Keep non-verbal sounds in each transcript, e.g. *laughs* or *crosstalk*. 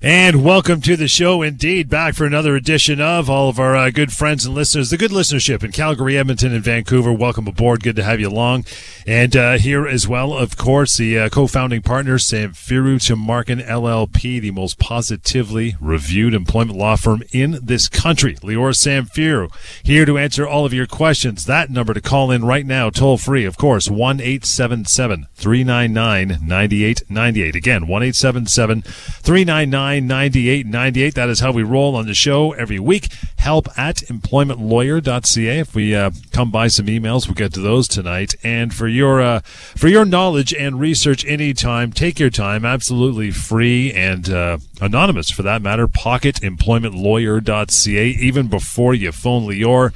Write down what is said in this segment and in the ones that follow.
And welcome to the show, indeed. Back for another edition of all of our uh, good friends and listeners, the good listenership in Calgary, Edmonton, and Vancouver. Welcome aboard. Good to have you along. And uh, here as well, of course, the uh, co-founding partner, Samfiru Tumarkin LLP, the most positively reviewed employment law firm in this country. Leora Sam Samfiru, here to answer all of your questions. That number to call in right now, toll free, of course, one 399 9898 Again, one 399 9898. That is how we roll on the show every week. Help at employmentlawyer.ca. If we uh, come by some emails, we'll get to those tonight. And for your uh, for your knowledge and research anytime, take your time. Absolutely free and uh, anonymous for that matter. Pocketemploymentlawyer.ca. Even before you phone Lior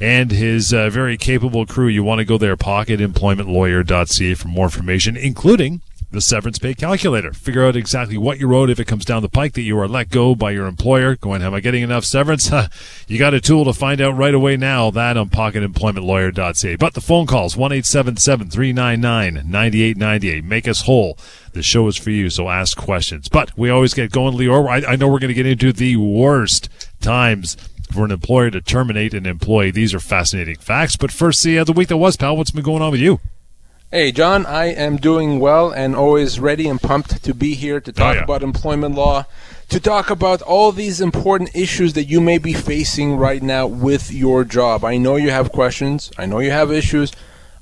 and his uh, very capable crew. You want to go there, pocketemploymentlawyer.ca for more information, including the severance pay calculator. Figure out exactly what you owed if it comes down the pike that you are let go by your employer. Going, am I getting enough severance? *laughs* you got a tool to find out right away now. That on pocketemploymentlawyer.ca. But the phone calls, 1 399 9898. Make us whole. The show is for you, so ask questions. But we always get going, Lior. I, I know we're going to get into the worst times for an employer to terminate an employee. These are fascinating facts. But first, the, uh, the week that was, pal, what's been going on with you? Hey, John, I am doing well and always ready and pumped to be here to talk oh, yeah. about employment law, to talk about all these important issues that you may be facing right now with your job. I know you have questions, I know you have issues.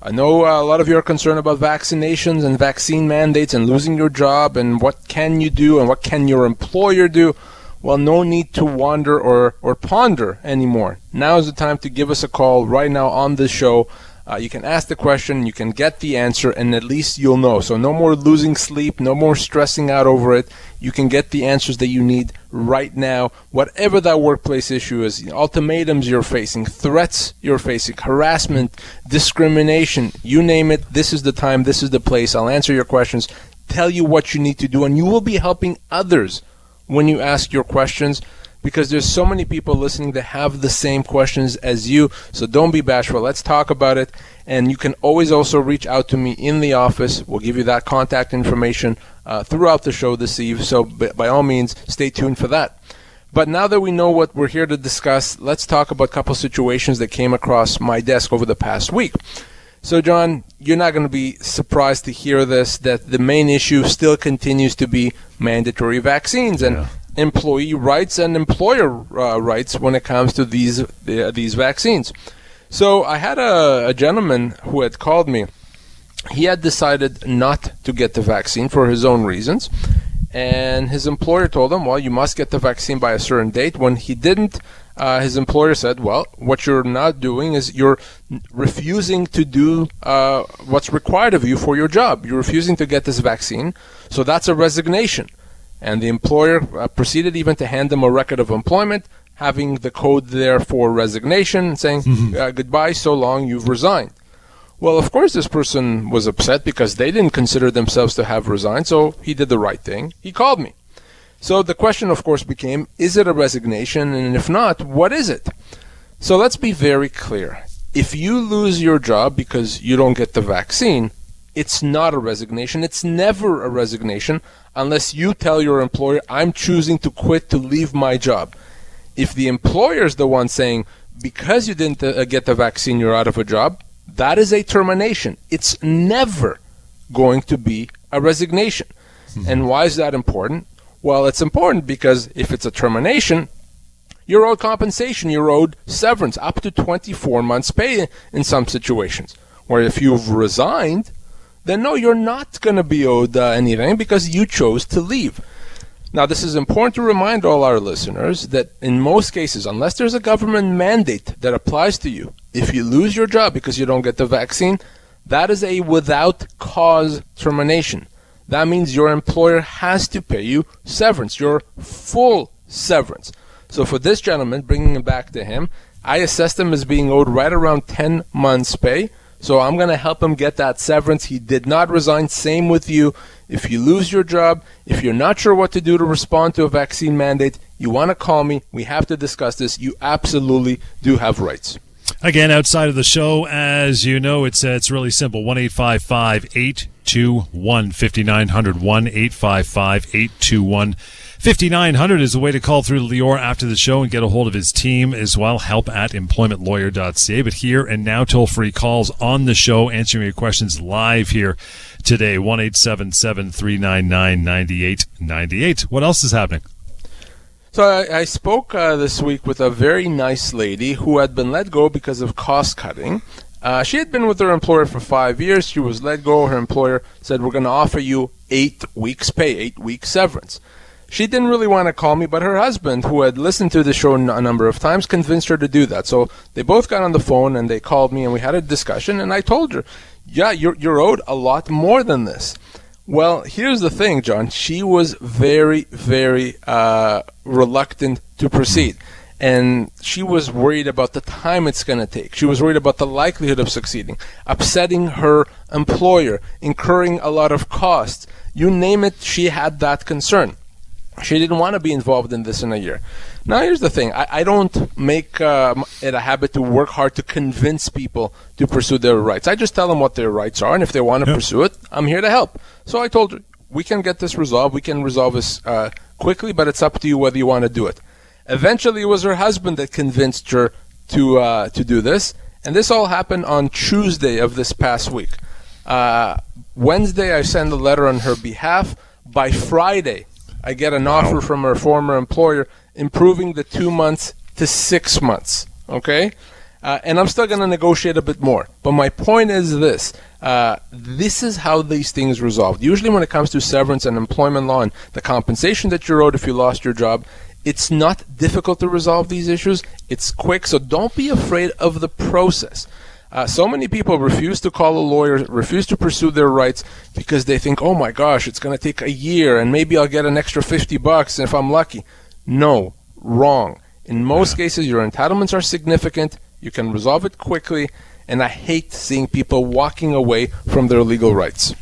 I know uh, a lot of you are concerned about vaccinations and vaccine mandates and losing your job and what can you do and what can your employer do. Well, no need to wander or, or ponder anymore. Now is the time to give us a call right now on this show. Uh, you can ask the question, you can get the answer, and at least you'll know. So, no more losing sleep, no more stressing out over it. You can get the answers that you need right now, whatever that workplace issue is ultimatums you're facing, threats you're facing, harassment, discrimination you name it. This is the time, this is the place. I'll answer your questions, tell you what you need to do, and you will be helping others when you ask your questions because there's so many people listening that have the same questions as you. So don't be bashful. Let's talk about it. And you can always also reach out to me in the office. We'll give you that contact information uh, throughout the show this eve. So by all means, stay tuned for that. But now that we know what we're here to discuss, let's talk about a couple situations that came across my desk over the past week. So, John, you're not going to be surprised to hear this that the main issue still continues to be mandatory vaccines. And yeah employee rights and employer uh, rights when it comes to these uh, these vaccines. So I had a, a gentleman who had called me. He had decided not to get the vaccine for his own reasons, and his employer told him, "Well, you must get the vaccine by a certain date." When he didn't, uh, his employer said, "Well, what you're not doing is you're refusing to do uh, what's required of you for your job. You're refusing to get this vaccine, so that's a resignation." And the employer uh, proceeded even to hand them a record of employment, having the code there for resignation, saying, mm-hmm. uh, goodbye, so long, you've resigned. Well, of course, this person was upset because they didn't consider themselves to have resigned, so he did the right thing. He called me. So the question, of course, became is it a resignation? And if not, what is it? So let's be very clear. If you lose your job because you don't get the vaccine, it's not a resignation. It's never a resignation unless you tell your employer, I'm choosing to quit to leave my job. If the employer is the one saying, because you didn't uh, get the vaccine, you're out of a job, that is a termination. It's never going to be a resignation. Mm-hmm. And why is that important? Well, it's important because if it's a termination, you're owed compensation, you're owed severance, up to 24 months' pay in some situations. Where if you've resigned, then no, you're not going to be owed uh, anything because you chose to leave. Now, this is important to remind all our listeners that in most cases, unless there's a government mandate that applies to you, if you lose your job because you don't get the vaccine, that is a without cause termination. That means your employer has to pay you severance, your full severance. So for this gentleman, bringing it back to him, I assessed him as being owed right around 10 months' pay So I'm going to help him get that severance. He did not resign. Same with you. If you lose your job, if you're not sure what to do to respond to a vaccine mandate, you want to call me. We have to discuss this. You absolutely do have rights. Again, outside of the show, as you know, it's uh, it's really simple. One eight five five eight two one fifty nine hundred. One eight five five eight two one. 5900 is the way to call through Lior after the show and get a hold of his team as well. Help at employmentlawyer.ca. But here and now, toll free calls on the show, answering your questions live here today. 1 399 9898. What else is happening? So I, I spoke uh, this week with a very nice lady who had been let go because of cost cutting. Uh, she had been with her employer for five years. She was let go. Her employer said, "We're going to offer you eight weeks' pay, eight weeks severance." She didn't really want to call me, but her husband, who had listened to the show a number of times, convinced her to do that. So they both got on the phone and they called me and we had a discussion. And I told her, "Yeah, you're you're owed a lot more than this." Well, here's the thing, John. She was very, very uh, reluctant to proceed. And she was worried about the time it's going to take. She was worried about the likelihood of succeeding, upsetting her employer, incurring a lot of costs. You name it, she had that concern. She didn't want to be involved in this in a year. Now, here's the thing I, I don't make uh, it a habit to work hard to convince people to pursue their rights. I just tell them what their rights are, and if they want to yep. pursue it, I'm here to help. So I told her, we can get this resolved. We can resolve this uh, quickly, but it's up to you whether you want to do it. Eventually, it was her husband that convinced her to uh, to do this, and this all happened on Tuesday of this past week. Uh, Wednesday, I sent a letter on her behalf. By Friday, I get an offer from her former employer improving the two months to six months. Okay? Uh, and I'm still going to negotiate a bit more. But my point is this uh, this is how these things resolved. Usually, when it comes to severance and employment law and the compensation that you're owed if you lost your job, it's not difficult to resolve these issues. It's quick, so don't be afraid of the process. Uh, so many people refuse to call a lawyer, refuse to pursue their rights because they think, oh my gosh, it's going to take a year and maybe I'll get an extra 50 bucks if I'm lucky. No, wrong. In most yeah. cases, your entitlements are significant. You can resolve it quickly. And I hate seeing people walking away from their legal rights.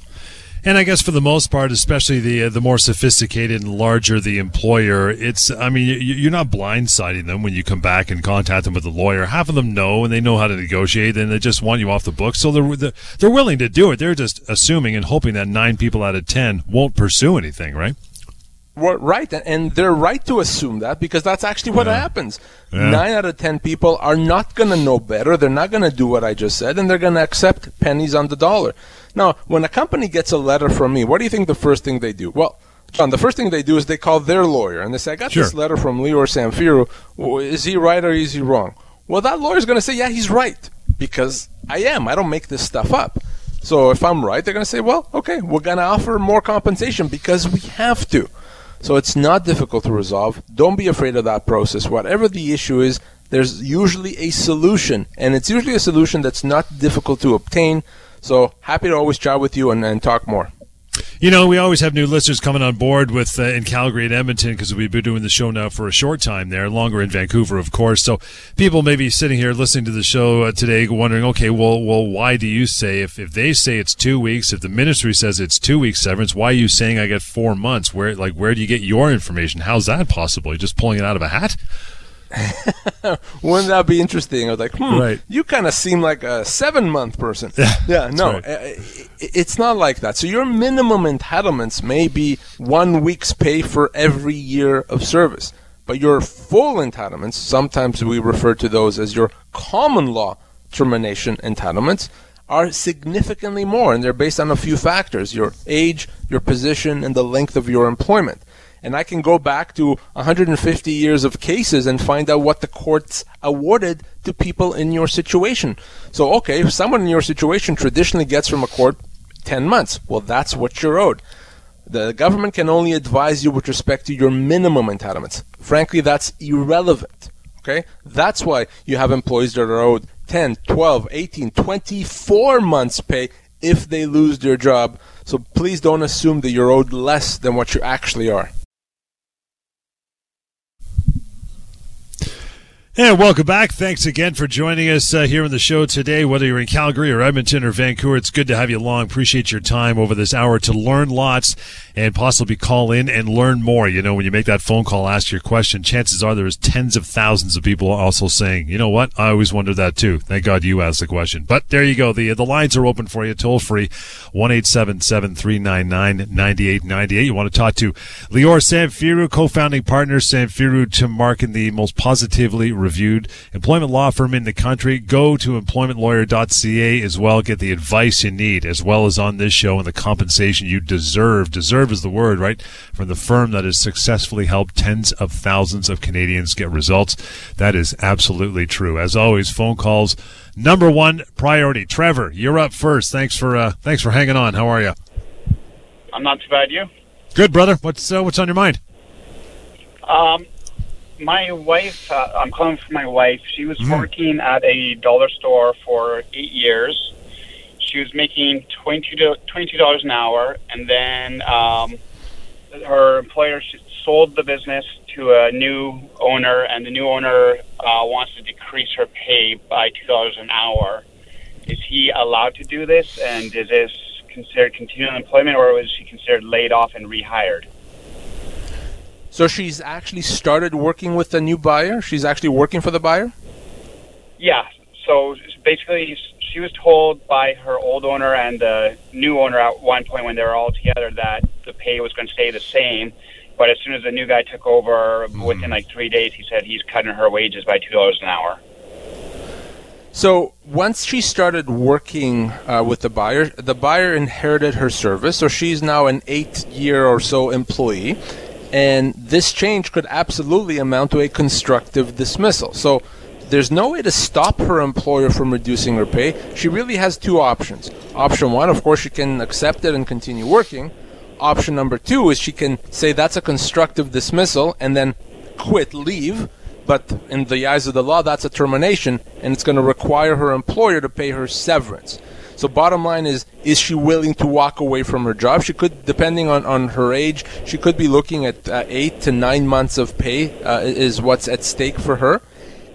And I guess for the most part, especially the uh, the more sophisticated and larger the employer, it's I mean you're not blindsiding them when you come back and contact them with a lawyer. Half of them know and they know how to negotiate, and they just want you off the book. So they're they're willing to do it. They're just assuming and hoping that nine people out of ten won't pursue anything, right? right, and they're right to assume that because that's actually what yeah. happens. Yeah. Nine out of ten people are not going to know better. They're not going to do what I just said, and they're going to accept pennies on the dollar. Now, when a company gets a letter from me, what do you think the first thing they do? Well, John, the first thing they do is they call their lawyer and they say, "I got sure. this letter from Lior Samfiru. Is he right or is he wrong?" Well, that lawyer is going to say, "Yeah, he's right," because I am. I don't make this stuff up. So if I'm right, they're going to say, "Well, okay, we're going to offer more compensation because we have to." So it's not difficult to resolve. Don't be afraid of that process. Whatever the issue is, there's usually a solution, and it's usually a solution that's not difficult to obtain. So happy to always chat with you and, and talk more. You know, we always have new listeners coming on board with uh, in Calgary and Edmonton because we've been doing the show now for a short time there, longer in Vancouver, of course. So people may be sitting here listening to the show uh, today, wondering, okay, well, well, why do you say if if they say it's two weeks, if the ministry says it's two weeks severance, why are you saying I get four months? Where like where do you get your information? How's that possible? You're just pulling it out of a hat? *laughs* Wouldn't that be interesting? I was like, hmm, right. you kind of seem like a seven month person. Yeah, yeah no, right. Uh, it's not like that. So your minimum entitlements may be one week's pay for every year of service. But your full entitlements, sometimes we refer to those as your common law termination entitlements, are significantly more, and they're based on a few factors your age, your position, and the length of your employment and I can go back to 150 years of cases and find out what the courts awarded to people in your situation. So, okay, if someone in your situation traditionally gets from a court 10 months, well, that's what you're owed. The government can only advise you with respect to your minimum entitlements. Frankly, that's irrelevant. Okay? That's why you have employees that are owed 10, 12, 18, 24 months pay if they lose their job. So please don't assume that you're owed less than what you actually are. And welcome back. Thanks again for joining us uh, here on the show today. Whether you're in Calgary or Edmonton or Vancouver, it's good to have you along. Appreciate your time over this hour to learn lots and possibly call in and learn more. You know, when you make that phone call, ask your question, chances are there's tens of thousands of people also saying, you know what? I always wondered that too. Thank God you asked the question. But there you go. The, the lines are open for you, toll free, 1 399 9898. You want to talk to Lior Samfiru, co founding partner, Samfiru Tumarkin, the most positively reviewed employment law firm in the country. Go to employmentlawyer.ca as well. Get the advice you need, as well as on this show and the compensation you deserve. Deserve is the word, right? From the firm that has successfully helped tens of thousands of Canadians get results. That is absolutely true. As always, phone calls number one priority. Trevor, you're up first. Thanks for uh, thanks for hanging on. How are you? I'm not too bad. You? Good, brother. What's uh, what's on your mind? Um, my wife, uh, I'm calling for my wife. She was mm. working at a dollar store for eight years. She was making twenty twenty dollars an hour, and then um, her employer sold the business to a new owner, and the new owner uh, wants to decrease her pay by two dollars an hour. Is he allowed to do this? And is this considered continuing employment, or was she considered laid off and rehired? So she's actually started working with the new buyer. She's actually working for the buyer. Yeah. So basically, she was told by her old owner and the new owner at one point when they were all together that the pay was going to stay the same. But as soon as the new guy took over, mm. within like three days, he said he's cutting her wages by two dollars an hour. So once she started working uh, with the buyer, the buyer inherited her service. So she's now an eight-year or so employee, and this change could absolutely amount to a constructive dismissal. So there's no way to stop her employer from reducing her pay. She really has two options. Option one, of course, she can accept it and continue working. Option number two is she can say that's a constructive dismissal and then quit, leave. But in the eyes of the law, that's a termination, and it's going to require her employer to pay her severance. So bottom line is, is she willing to walk away from her job? She could, depending on, on her age, she could be looking at uh, eight to nine months of pay uh, is what's at stake for her.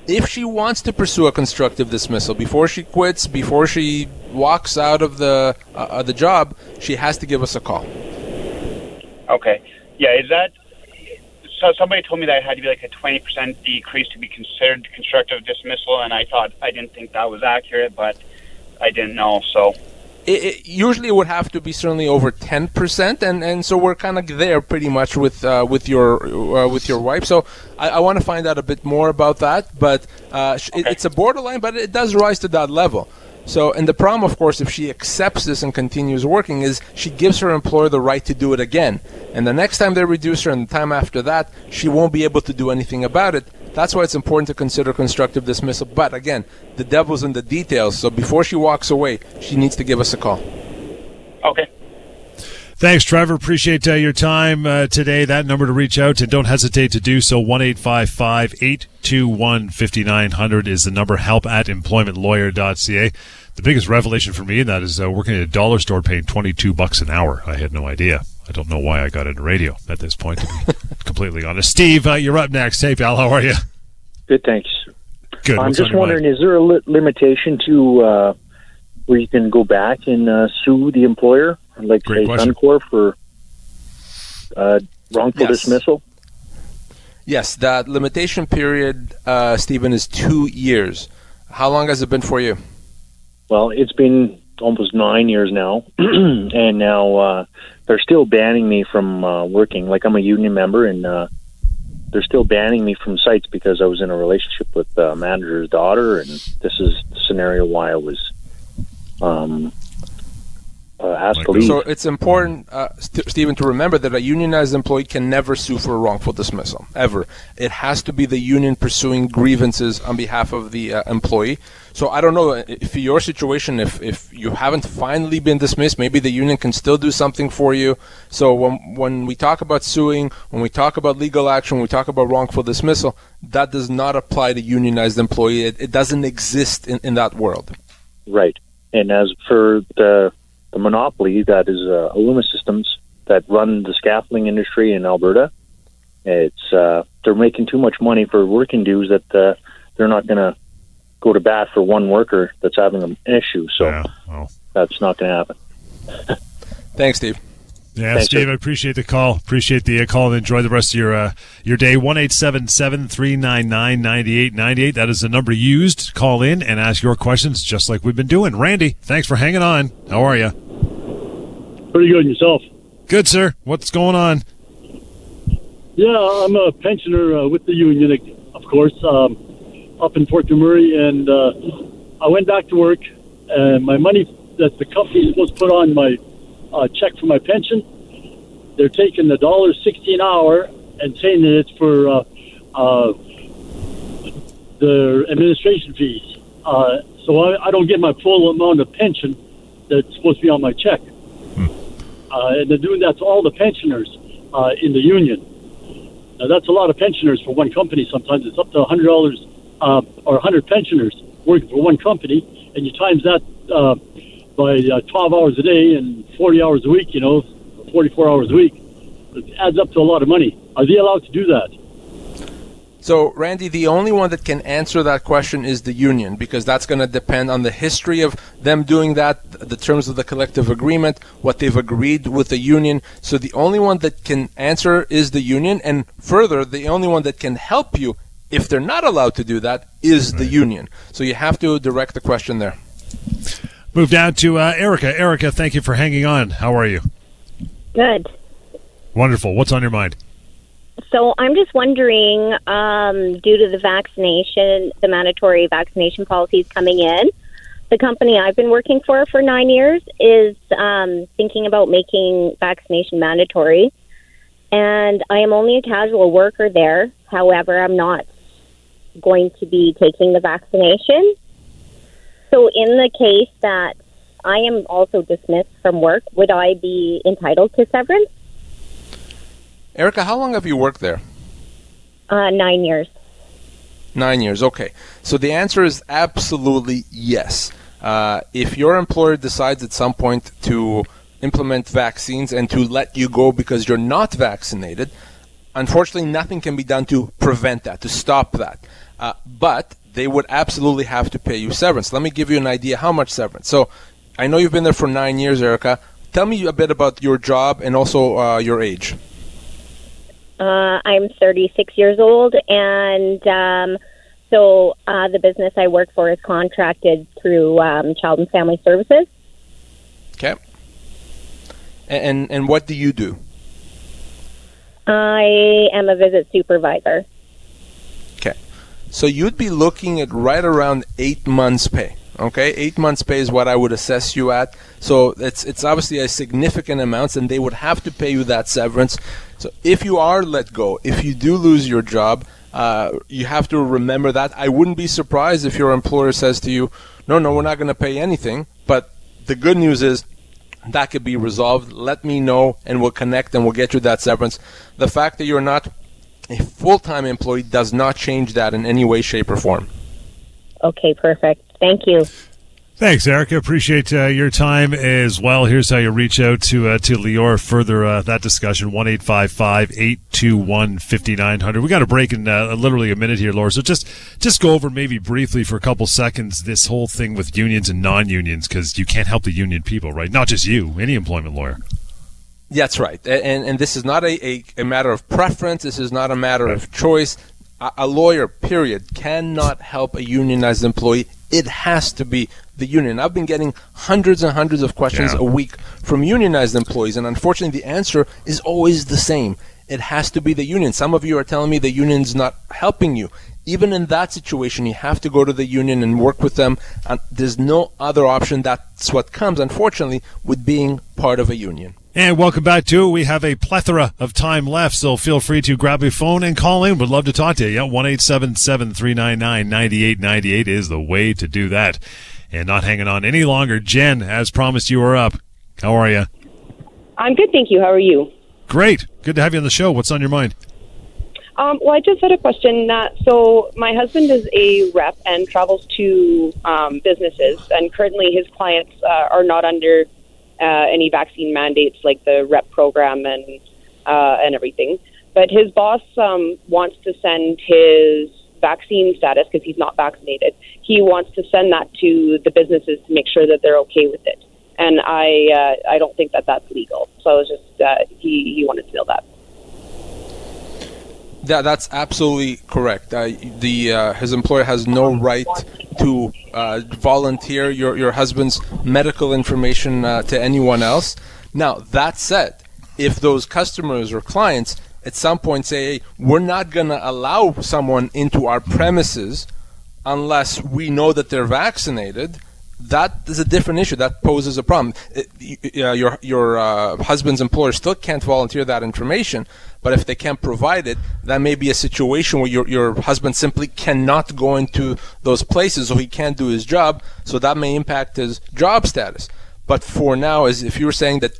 If she wants to pursue a constructive dismissal before she quits, before she walks out of the uh, the job, she has to give us a call. Okay. Yeah. Is that so? Somebody told me that it had to be like a twenty percent decrease to be considered constructive dismissal, and I thought I didn't think that was accurate, but I didn't know. So it, it, usually it would have to be certainly over ten percent, and, and so we're kind of there pretty much with uh, with your uh, with your wife. So I, I want to find out a bit more about that, but uh, okay. it, it's a borderline, but it does rise to that level. So, and the problem, of course, if she accepts this and continues working, is she gives her employer the right to do it again. And the next time they reduce her, and the time after that, she won't be able to do anything about it. That's why it's important to consider constructive dismissal. But again, the devil's in the details. So before she walks away, she needs to give us a call. Okay. Thanks, Trevor. Appreciate uh, your time uh, today. That number to reach out and don't hesitate to do so. One eight five five eight two one fifty nine hundred is the number. Help at employmentlawyer.ca. The biggest revelation for me in that is uh, working at a dollar store paying 22 bucks an hour. I had no idea. I don't know why I got into radio at this point, to be completely honest. Steve, uh, you're up next. Hey, pal, how are you? Good, thanks. Good. I'm just wondering, mind? is there a li- limitation to uh, where you can go back and uh, sue the employer, like Great say question. Suncor for uh, wrongful yes. dismissal? Yes, that limitation period, uh, Stephen, is two years. How long has it been for you? Well, it's been almost nine years now, *clears throat* and now uh, they're still banning me from uh, working. Like I'm a union member, and uh, they're still banning me from sites because I was in a relationship with the manager's daughter, and this is the scenario why I was um, uh, asked to leave. So it's important, uh, St- Stephen, to remember that a unionized employee can never sue for a wrongful dismissal ever. It has to be the union pursuing grievances on behalf of the uh, employee. So I don't know if your situation, if, if you haven't finally been dismissed, maybe the union can still do something for you. So when, when we talk about suing, when we talk about legal action, when we talk about wrongful dismissal, that does not apply to unionized employee. It, it doesn't exist in, in that world. Right. And as for the, the monopoly that is uh, Aluma Systems that run the scaffolding industry in Alberta, it's uh, they're making too much money for working dues that uh, they're not going to go to bat for one worker that's having an issue. So yeah, well. that's not going to happen. *laughs* Thanks, Steve. Yeah, Thanks, Steve, I appreciate the call. Appreciate the uh, call and enjoy the rest of your uh, your day. One eight seven seven three nine nine ninety eight ninety eight. That is the number used. Call in and ask your questions, just like we've been doing. Randy, thanks for hanging on. How are you? Pretty good yourself. Good, sir. What's going on? Yeah, I'm a pensioner uh, with the union, of course, um, up in Fort McMurray, and uh, I went back to work, and my money that the company is supposed to put on my uh, check for my pension, they're taking the dollar sixty an hour and saying that it's for uh, uh, the administration fees. Uh, so I, I don't get my full amount of pension that's supposed to be on my check. Hmm. Uh, and they're doing that to all the pensioners uh, in the union. Now that's a lot of pensioners for one company. Sometimes it's up to hundred dollars uh, or hundred pensioners working for one company, and you times that uh, by uh, 12 hours a day and 40 hours a week, you know, 44 hours a week. It adds up to a lot of money. Are they allowed to do that? So, Randy, the only one that can answer that question is the union because that's going to depend on the history of them doing that, the terms of the collective agreement, what they've agreed with the union. So, the only one that can answer is the union. And further, the only one that can help you if they're not allowed to do that is the union. So, you have to direct the question there. Move down to uh, Erica. Erica, thank you for hanging on. How are you? Good. Wonderful. What's on your mind? So I'm just wondering, um, due to the vaccination, the mandatory vaccination policies coming in, the company I've been working for for nine years is um, thinking about making vaccination mandatory. And I am only a casual worker there. However, I'm not going to be taking the vaccination. So, in the case that I am also dismissed from work, would I be entitled to severance? Erica, how long have you worked there? Uh, nine years. Nine years, okay. So the answer is absolutely yes. Uh, if your employer decides at some point to implement vaccines and to let you go because you're not vaccinated, unfortunately, nothing can be done to prevent that, to stop that. Uh, but they would absolutely have to pay you severance. Let me give you an idea how much severance. So, I know you've been there for nine years, Erica. Tell me a bit about your job and also uh, your age. Uh, I'm 36 years old, and um, so uh, the business I work for is contracted through um, Child and Family Services. Okay. And and what do you do? I am a visit supervisor. Okay. So you'd be looking at right around eight months' pay. Okay, eight months' pay is what I would assess you at. So it's it's obviously a significant amount, and they would have to pay you that severance. So if you are let go, if you do lose your job, uh, you have to remember that. I wouldn't be surprised if your employer says to you, "No, no, we're not going to pay anything." But the good news is that could be resolved. Let me know, and we'll connect, and we'll get you that severance. The fact that you're not a full time employee does not change that in any way, shape, or form. Okay, perfect. Thank you. Thanks, Erica. Appreciate uh, your time as well. Here's how you reach out to uh, to Lior further uh, that discussion one eight five five eight two one fifty nine hundred. We got a break in uh, literally a minute here, Laura. So just just go over maybe briefly for a couple seconds this whole thing with unions and non unions because you can't help the union people, right? Not just you, any employment lawyer. That's right, and and this is not a, a, a matter of preference. This is not a matter of choice. A, lawyer, period, cannot help a unionized employee. It has to be the union. I've been getting hundreds and hundreds of questions yeah. a week from unionized employees, and unfortunately, the answer is always the same. It has to be the union. Some of you are telling me the union's not helping you. Even in that situation, you have to go to the union and work with them. And there's no other option. That's what comes, unfortunately, with being part of a union. And welcome back to it. We have a plethora of time left, so feel free to grab your phone and call in. Would love to talk to you. Yeah, one eight seven seven three nine nine ninety eight ninety eight is the way to do that. And not hanging on any longer. Jen, as promised, you are up. How are you? I'm good, thank you. How are you? Great. Good to have you on the show. What's on your mind? Um, well, I just had a question. That, so, my husband is a rep and travels to um, businesses, and currently his clients uh, are not under uh, any vaccine mandates like the REP program and uh, and everything. But his boss um, wants to send his vaccine status because he's not vaccinated. He wants to send that to the businesses to make sure that they're okay with it. And I uh, I don't think that that's legal. So I was just uh, he he wanted to know that. Yeah, that's absolutely correct. Uh, the uh, his employer has no right to uh, volunteer your your husband's medical information uh, to anyone else. Now that said, if those customers or clients at some point say, hey, we're not going to allow someone into our premises unless we know that they're vaccinated, that is a different issue. That poses a problem. It, uh, your your uh, husband's employer still can't volunteer that information, but if they can't provide it, that may be a situation where your your husband simply cannot go into those places, or he can't do his job. So that may impact his job status. But for now, as if you were saying that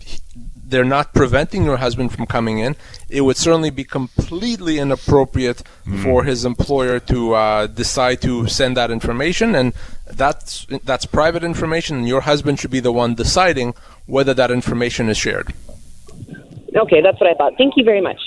they're not preventing your husband from coming in, it would certainly be completely inappropriate mm. for his employer to uh, decide to send that information, and that's that's private information, and your husband should be the one deciding whether that information is shared. Okay, that's what I thought. Thank you very much.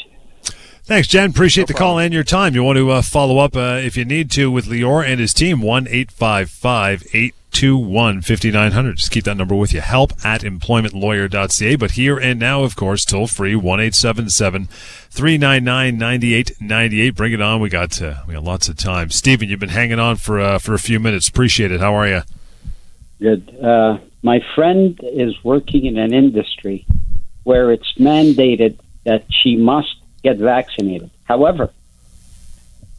Thanks, Jen. Appreciate no the problem. call and your time. You want to uh, follow up uh, if you need to with Lior and his team, 1 855 821 5900. Just keep that number with you. Help at employmentlawyer.ca. But here and now, of course, toll free 1 877 399 9898. Bring it on. We got, uh, we got lots of time. Stephen, you've been hanging on for, uh, for a few minutes. Appreciate it. How are you? Good. Uh, my friend is working in an industry where it's mandated that she must get vaccinated. However,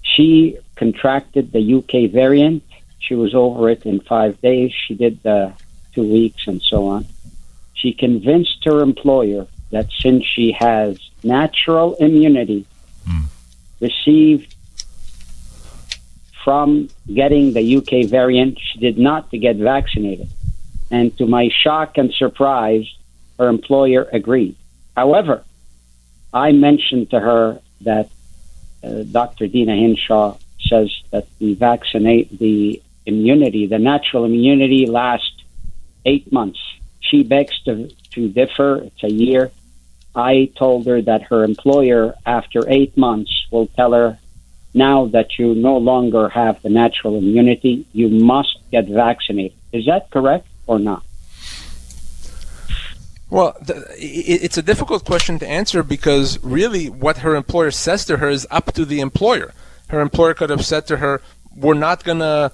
she contracted the UK variant. She was over it in five days. She did the two weeks and so on. She convinced her employer that since she has natural immunity mm. received from getting the UK variant, she did not to get vaccinated. And to my shock and surprise, her employer agreed. However, I mentioned to her that uh, Dr. Deena Hinshaw says that the vaccinate the immunity, the natural immunity, lasts eight months. She begs to, to differ. It's a year. I told her that her employer, after eight months, will tell her now that you no longer have the natural immunity, you must get vaccinated. Is that correct or not? Well, it's a difficult question to answer because really what her employer says to her is up to the employer. Her employer could have said to her, "We're not gonna."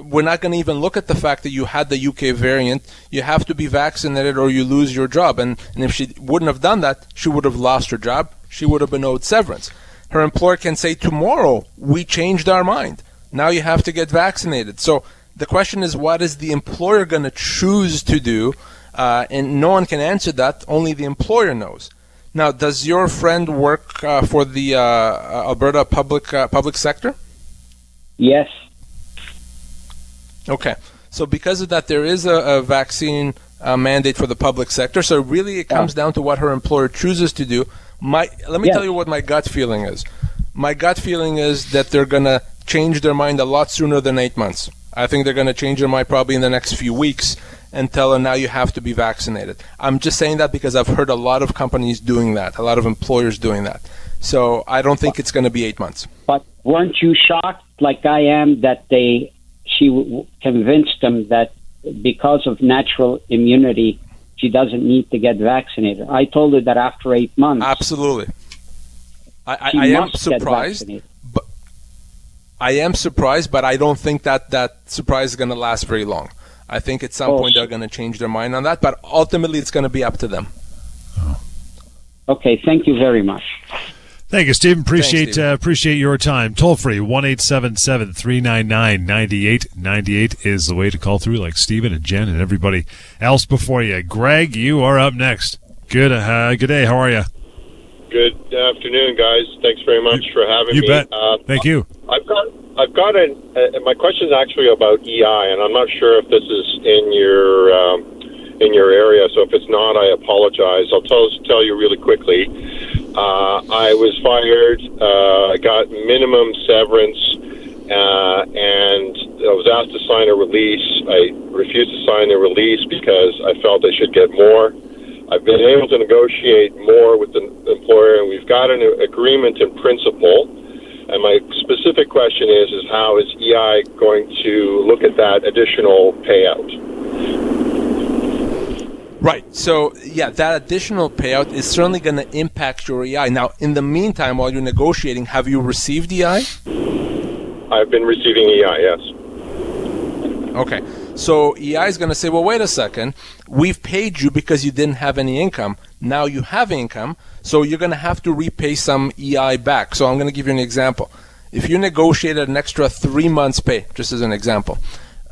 We're not going to even look at the fact that you had the UK variant. You have to be vaccinated or you lose your job. And, and if she wouldn't have done that, she would have lost her job. She would have been owed severance. Her employer can say, Tomorrow, we changed our mind. Now you have to get vaccinated. So the question is, what is the employer going to choose to do? Uh, and no one can answer that. Only the employer knows. Now, does your friend work uh, for the uh, Alberta public uh, public sector? Yes. Okay. So because of that, there is a, a vaccine uh, mandate for the public sector. So really, it comes yeah. down to what her employer chooses to do. My let me tell you what my gut feeling is. My gut feeling is that they're going to change their mind a lot sooner than eight months. I think they're going to change their mind probably in the next few weeks and tell her now you have to be vaccinated. I'm just saying that because I've heard a lot of companies doing that, a lot of employers doing that. So I don't think it's going to be eight months. But weren't you shocked, like I am, that they she w- convinced them that because of natural immunity, she doesn't need to get vaccinated. I told her that after eight months. Absolutely. I, I, I am surprised. But I am surprised, but I don't think that that surprise is going to last very long. I think at some oh, point they're going to change their mind on that, but ultimately it's going to be up to them. Okay, thank you very much. Thank you, Stephen. Appreciate Thanks, Stephen. Uh, appreciate your time. Toll free one eight seven seven three nine nine ninety eight ninety eight is the way to call through, like Stephen and Jen and everybody else before you. Greg, you are up next. Good, uh, good day. How are you? Good afternoon, guys. Thanks very much for having you me. You bet. Uh, Thank you. I've got I've got an, uh, my question is actually about EI, and I'm not sure if this is in your um, in your area. So if it's not, I apologize. I'll tell tell you really quickly. Uh, I was fired. Uh, I got minimum severance, uh, and I was asked to sign a release. I refused to sign the release because I felt I should get more. I've been able to negotiate more with the employer, and we've got an agreement in principle And my specific question is, is how is EI going to look at that additional payout? Right. So, yeah, that additional payout is certainly going to impact your EI. Now, in the meantime, while you're negotiating, have you received EI? I've been receiving EI, yes. Okay. So EI is going to say, well, wait a second. We've paid you because you didn't have any income. Now you have income, so you're going to have to repay some EI back. So I'm going to give you an example. If you negotiated an extra three months' pay, just as an example,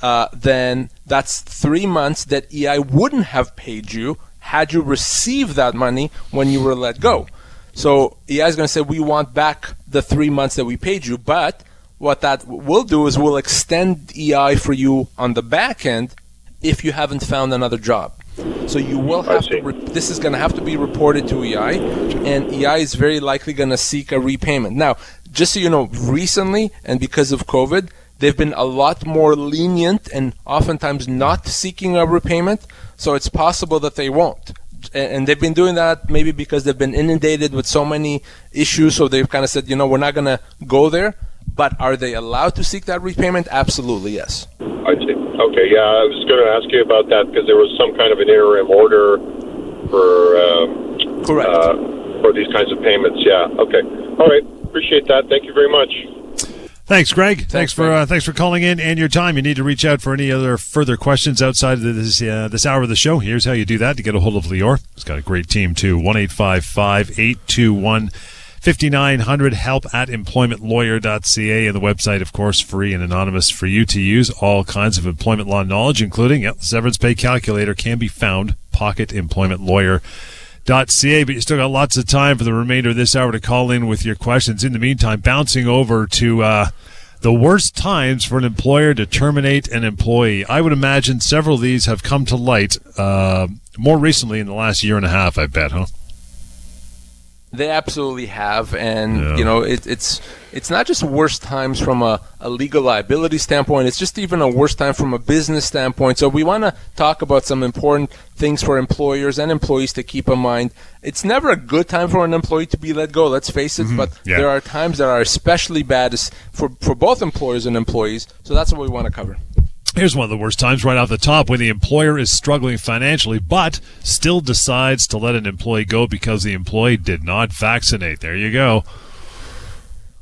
uh, then that's three months that EI wouldn't have paid you had you received that money when you were let go. So EI is going to say, we want back the three months that we paid you, but what that will do is we'll extend EI for you on the back end if you haven't found another job. So you will have to. Re- this is going to have to be reported to EI, and EI is very likely going to seek a repayment. Now, just so you know, recently and because of COVID, they've been a lot more lenient and oftentimes not seeking a repayment. So it's possible that they won't. And they've been doing that maybe because they've been inundated with so many issues. So they've kind of said, you know, we're not going to go there. But are they allowed to seek that repayment? Absolutely, yes. I see. Okay, yeah, I was going to ask you about that because there was some kind of an interim order for um, correct uh, for these kinds of payments. Yeah. Okay. All right. Appreciate that. Thank you very much. Thanks, Greg. Thanks, thanks for uh, thanks for calling in and your time. You need to reach out for any other further questions outside of this uh, this hour of the show. Here's how you do that to get a hold of Lior. He's got a great team too. One eight five five eight two one. 5900 help at employmentlawyer.ca and the website of course free and anonymous for you to use all kinds of employment law knowledge including yep, severance pay calculator can be found pocketemploymentlawyer.ca but you still got lots of time for the remainder of this hour to call in with your questions in the meantime bouncing over to uh, the worst times for an employer to terminate an employee. I would imagine several of these have come to light uh, more recently in the last year and a half, I bet, huh? They absolutely have, and yeah. you know it, it's it's not just worse times from a, a, legal liability standpoint. It's just even a worse time from a business standpoint. So we want to talk about some important things for employers and employees to keep in mind. It's never a good time for an employee to be let go. Let's face it, mm-hmm. but yeah. there are times that are especially bad for for both employers and employees. So that's what we want to cover. Here's one of the worst times right off the top when the employer is struggling financially, but still decides to let an employee go because the employee did not vaccinate. There you go.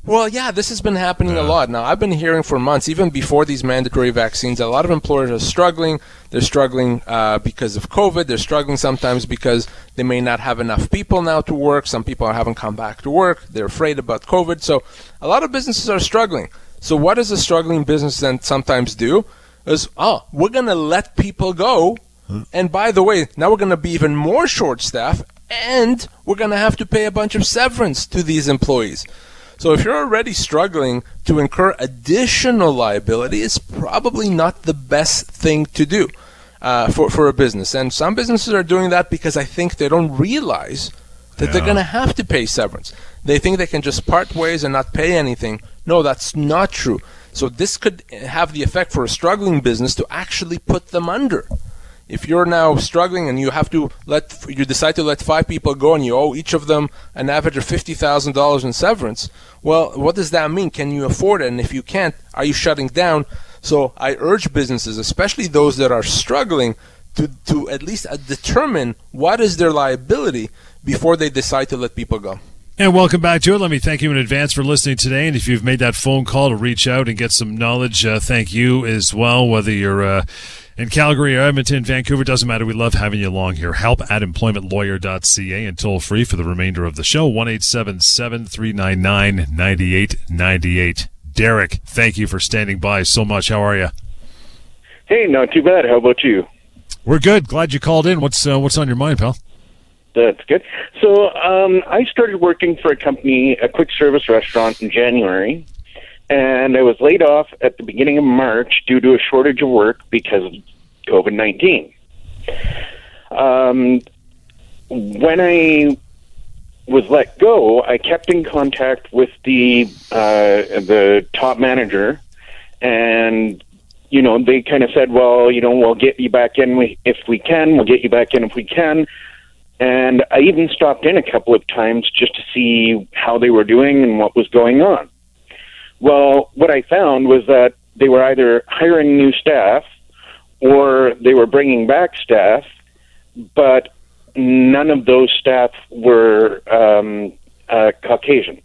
Well, yeah, this has been happening a lot. Now, I've been hearing for months, even before these mandatory vaccines, a lot of employers are struggling. They're struggling uh, because of COVID. They're struggling sometimes because they may not have enough people now to work. Some people haven't come back to work. They're afraid about COVID. So, a lot of businesses are struggling. So, what does a struggling business then sometimes do? Is, oh, we're going to let people go. And by the way, now we're going to be even more short staffed and we're going to have to pay a bunch of severance to these employees. So if you're already struggling to incur additional liability, it's probably not the best thing to do uh, for, for a business. And some businesses are doing that because I think they don't realize that yeah. they're going to have to pay severance. They think they can just part ways and not pay anything. No, that's not true. So this could have the effect for a struggling business to actually put them under. If you're now struggling and you have to let you decide to let five people go and you owe each of them an average of fifty thousand dollars in severance, well, what does that mean? Can you afford it? And if you can't, are you shutting down? So I urge businesses, especially those that are struggling, to to at least uh, determine what is their liability before they decide to let people go. And welcome back to it. Let me thank you in advance for listening today. And if you've made that phone call to reach out and get some knowledge, uh, thank you as well. Whether you're uh, in Calgary or Edmonton, Vancouver, doesn't matter. We love having you along here. Help at employmentlawyer.ca and toll free for the remainder of the show. 1 399 9898. Derek, thank you for standing by so much. How are you? Hey, not too bad. How about you? We're good. Glad you called in. What's uh, what's on your mind, pal? That's good. So um, I started working for a company, a quick service restaurant, in January, and I was laid off at the beginning of March due to a shortage of work because of COVID nineteen. Um, when I was let go, I kept in contact with the uh, the top manager, and you know they kind of said, "Well, you know, we'll get you back in if we can. We'll get you back in if we can." And I even stopped in a couple of times just to see how they were doing and what was going on. Well, what I found was that they were either hiring new staff or they were bringing back staff, but none of those staff were um, uh, Caucasian.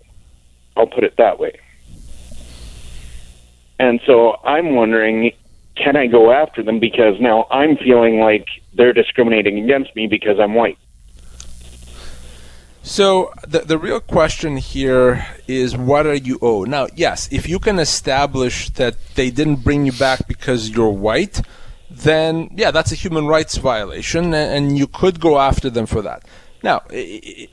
I'll put it that way. And so I'm wondering, can I go after them because now I'm feeling like they're discriminating against me because I'm white. So the the real question here is what are you owed? Now, yes, if you can establish that they didn't bring you back because you're white, then yeah, that's a human rights violation, and you could go after them for that. Now,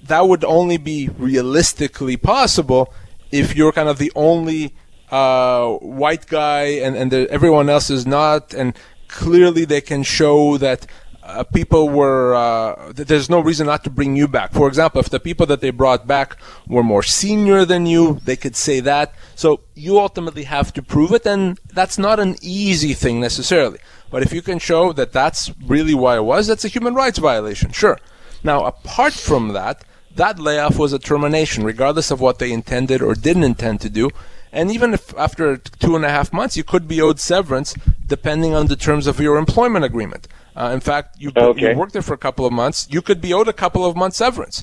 that would only be realistically possible if you're kind of the only uh, white guy and, and the, everyone else is not, and clearly they can show that uh, people were uh, there's no reason not to bring you back. For example, if the people that they brought back were more senior than you, they could say that. So you ultimately have to prove it, and that's not an easy thing necessarily. But if you can show that that's really why it was, that's a human rights violation, sure. Now, apart from that, that layoff was a termination, regardless of what they intended or didn't intend to do. And even if after two and a half months, you could be owed severance, depending on the terms of your employment agreement. Uh, in fact, you, okay. you worked there for a couple of months, you could be owed a couple of months severance.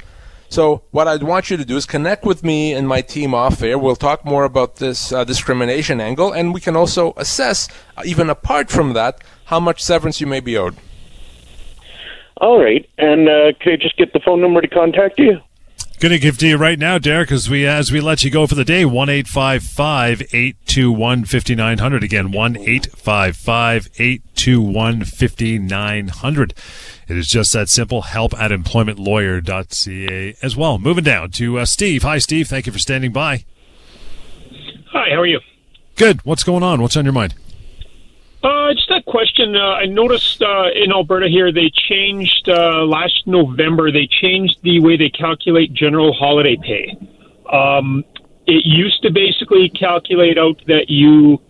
So what I'd want you to do is connect with me and my team off air. We'll talk more about this uh, discrimination angle, and we can also assess, uh, even apart from that, how much severance you may be owed. All right. And uh, could I just get the phone number to contact you? Going to give to you right now, Derek, as we as we let you go for the day. One eight five five eight two one fifty nine hundred. Again, one eight five five eight two one fifty nine hundred. It is just that simple. Help at employmentlawyer.ca as well. Moving down to uh, Steve. Hi, Steve. Thank you for standing by. Hi. How are you? Good. What's going on? What's on your mind? Uh, just question. Uh, I noticed uh, in Alberta here they changed uh, last November. They changed the way they calculate general holiday pay. Um, it used to basically calculate out that you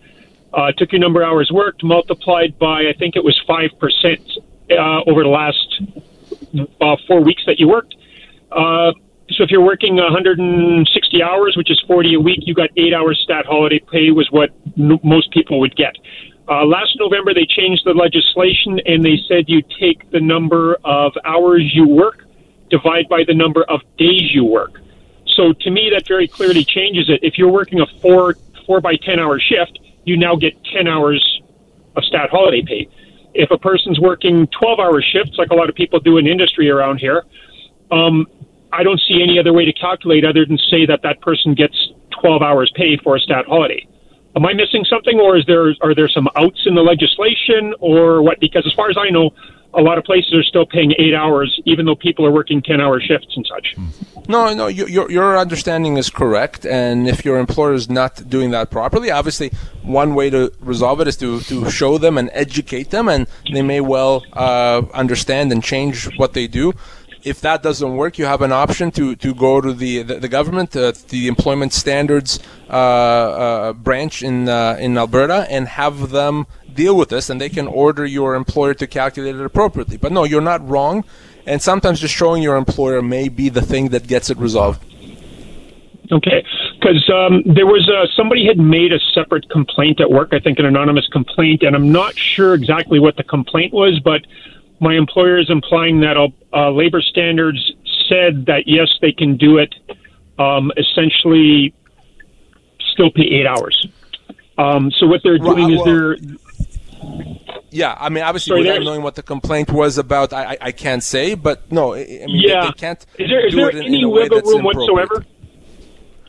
uh, took your number of hours worked multiplied by I think it was five percent uh, over the last uh, four weeks that you worked. So if you're working 160 hours, which is 40 a week, you got eight hours stat holiday pay was what n- most people would get. Uh, last November, they changed the legislation and they said you take the number of hours you work, divide by the number of days you work. So to me, that very clearly changes it. If you're working a four four by ten hour shift, you now get ten hours of stat holiday pay. If a person's working twelve hour shifts, like a lot of people do in industry around here, um, I don't see any other way to calculate other than say that that person gets twelve hours pay for a stat holiday. Am I missing something, or is there are there some outs in the legislation, or what? Because as far as I know, a lot of places are still paying eight hours, even though people are working ten-hour shifts and such. No, no, your your understanding is correct, and if your employer is not doing that properly, obviously, one way to resolve it is to to show them and educate them, and they may well uh, understand and change what they do if that doesn't work, you have an option to, to go to the the, the government, uh, the employment standards uh, uh, branch in uh, in Alberta, and have them deal with this, and they can order your employer to calculate it appropriately. But no, you're not wrong, and sometimes just showing your employer may be the thing that gets it resolved. Okay, because um, there was somebody had made a separate complaint at work. I think an anonymous complaint, and I'm not sure exactly what the complaint was, but my employer is implying that uh, labor standards said that yes, they can do it. Um, essentially, still pay eight hours. Um, so what they're doing well, well, is they're. Yeah, I mean, obviously, Sorry, without knowing what the complaint was about, I, I, can't say. But no, I mean, yeah. they, they can't. Is there, is there any wiggle room whatsoever?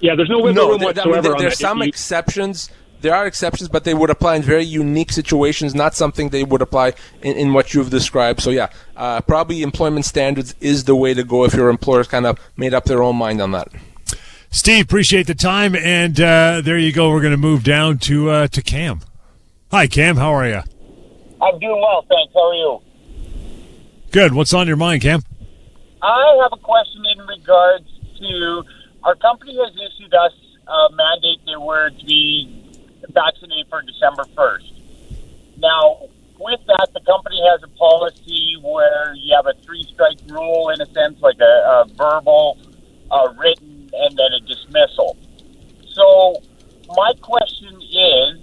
Yeah, there's no wiggle no, room whatsoever. I mean, there, there's some exceptions there are exceptions, but they would apply in very unique situations, not something they would apply in, in what you've described. So yeah, uh, probably employment standards is the way to go if your employer's kind of made up their own mind on that. Steve, appreciate the time, and uh, there you go. We're going to move down to uh, to Cam. Hi, Cam. How are you? I'm doing well, thanks. How are you? Good. What's on your mind, Cam? I have a question in regards to our company has issued us a mandate that we're to be vaccinated for December 1st. Now, with that, the company has a policy where you have a three strike rule, in a sense, like a, a verbal, a written, and then a dismissal. So, my question is,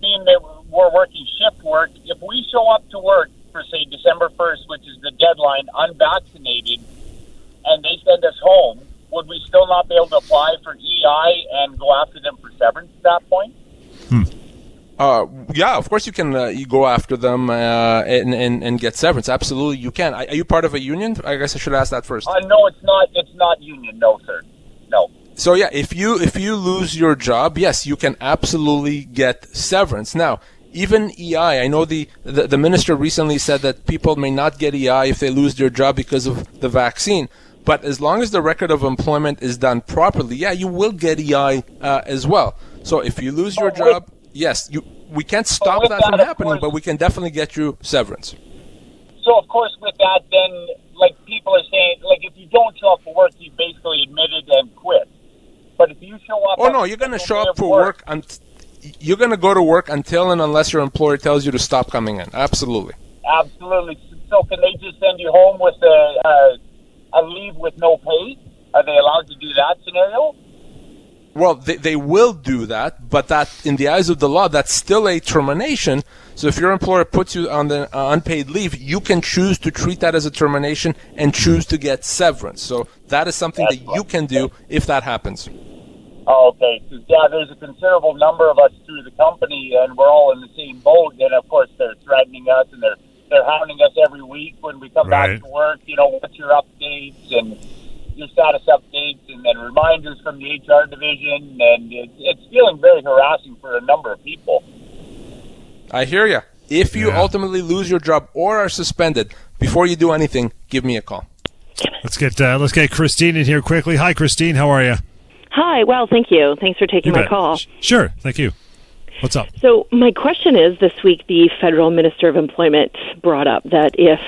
being that we're working shift work, if we show up to work for say December first, which is the deadline, unvaccinated, and they send us home, would we still not be able to apply for EI and go after them for severance at that point? Uh, yeah, of course you can. Uh, you go after them uh, and, and and get severance. Absolutely, you can. Are are you part of a union? I guess I should ask that first. Uh, no, it's not. It's not union. No, sir. No. So yeah, if you if you lose your job, yes, you can absolutely get severance. Now, even EI, I know the, the the minister recently said that people may not get EI if they lose their job because of the vaccine. But as long as the record of employment is done properly, yeah, you will get EI uh, as well. So if you lose your oh, job, yes, you we can't oh, stop that from happening, but we can definitely get you severance. So of course, with that, then like people are saying, like if you don't show up for work, you basically admitted and quit. But if you show up, Oh no, you're gonna show up for work and you're gonna go to work until and unless your employer tells you to stop coming in. Absolutely. Absolutely. So can they just send you home with a, a, a leave with no pay? Are they allowed to do that scenario? Well, they, they will do that, but that, in the eyes of the law, that's still a termination. So if your employer puts you on the uh, unpaid leave, you can choose to treat that as a termination and choose to get severance. So that is something that you can do if that happens. Oh, okay. 'Cause, yeah, there's a considerable number of us through the company, and we're all in the same boat. And of course, they're threatening us, and they're they're hounding us every week when we come Right. back to work. You know, what's your updates and your status updates, and then reminders from the HR division, and it, it's feeling very harassing for a number of people. I hear you. If you ultimately lose your job or are suspended, before you do anything, give me a call. Let's get uh, let's get Christine in here quickly. Hi, Christine. How are you? Hi, well, thank you. Thanks for taking You my bet. call. Sure. Thank you. What's up? So, my question is this week, the federal minister of employment brought up that if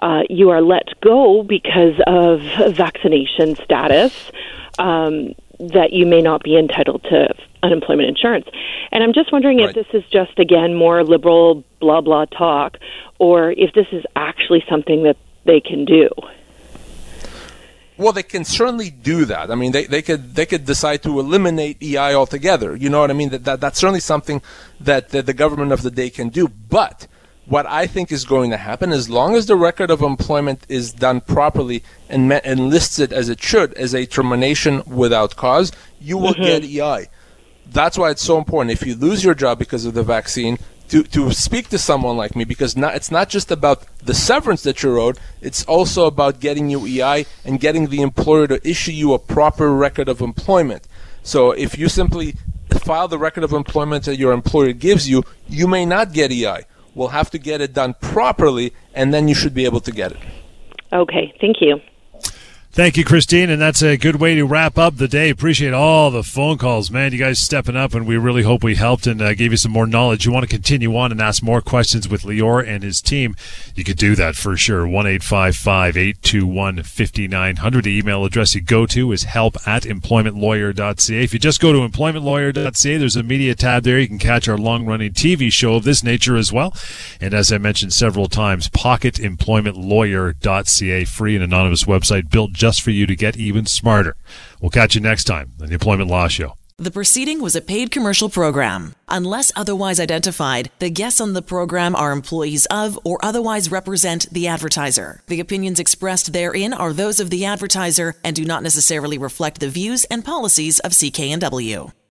uh, you are let go because of vaccination status, um, that you may not be entitled to unemployment insurance. And I'm just wondering if this is just, again, more liberal blah blah talk, or if this is actually something that they can do. Well, they can certainly do that. I mean, they, they could they could decide to eliminate EI altogether. You know what I mean? That, that that's certainly something that, that the government of the day can do. But what I think is going to happen, as long as the record of employment is done properly and, me- and lists it as it should, as a termination without cause, you will mm-hmm. get EI. That's why it's so important. If you lose your job because of the vaccine, to, to speak to someone like me because not, it's not just about the severance that you're owed, it's also about getting you EI and getting the employer to issue you a proper record of employment. So if you simply file the record of employment that your employer gives you, you may not get EI. We'll have to get it done properly, and then you should be able to get it. Okay, thank you. Thank you, Christine, and that's a good way to wrap up the day. Appreciate all the phone calls, man. You guys stepping up, and we really hope we helped and uh, gave you some more knowledge. You want to continue on and ask more questions with Lior and his team, you could do that for sure. One eight five five eight two one fifty nine hundred. The email address you go to is help at employmentlawyer.ca. If you just go to employmentlawyer.ca, there's a media tab there. You can catch our long running TV show of this nature as well. And as I mentioned several times, pocketemploymentlawyer.ca, free and anonymous website built just for you to get even smarter. We'll catch you next time on the Employment Law Show. The proceeding was a paid commercial program. Unless otherwise identified, the guests on the program are employees of or otherwise represent the advertiser. The opinions expressed therein are those of the advertiser and do not necessarily reflect the views and policies of CKNW.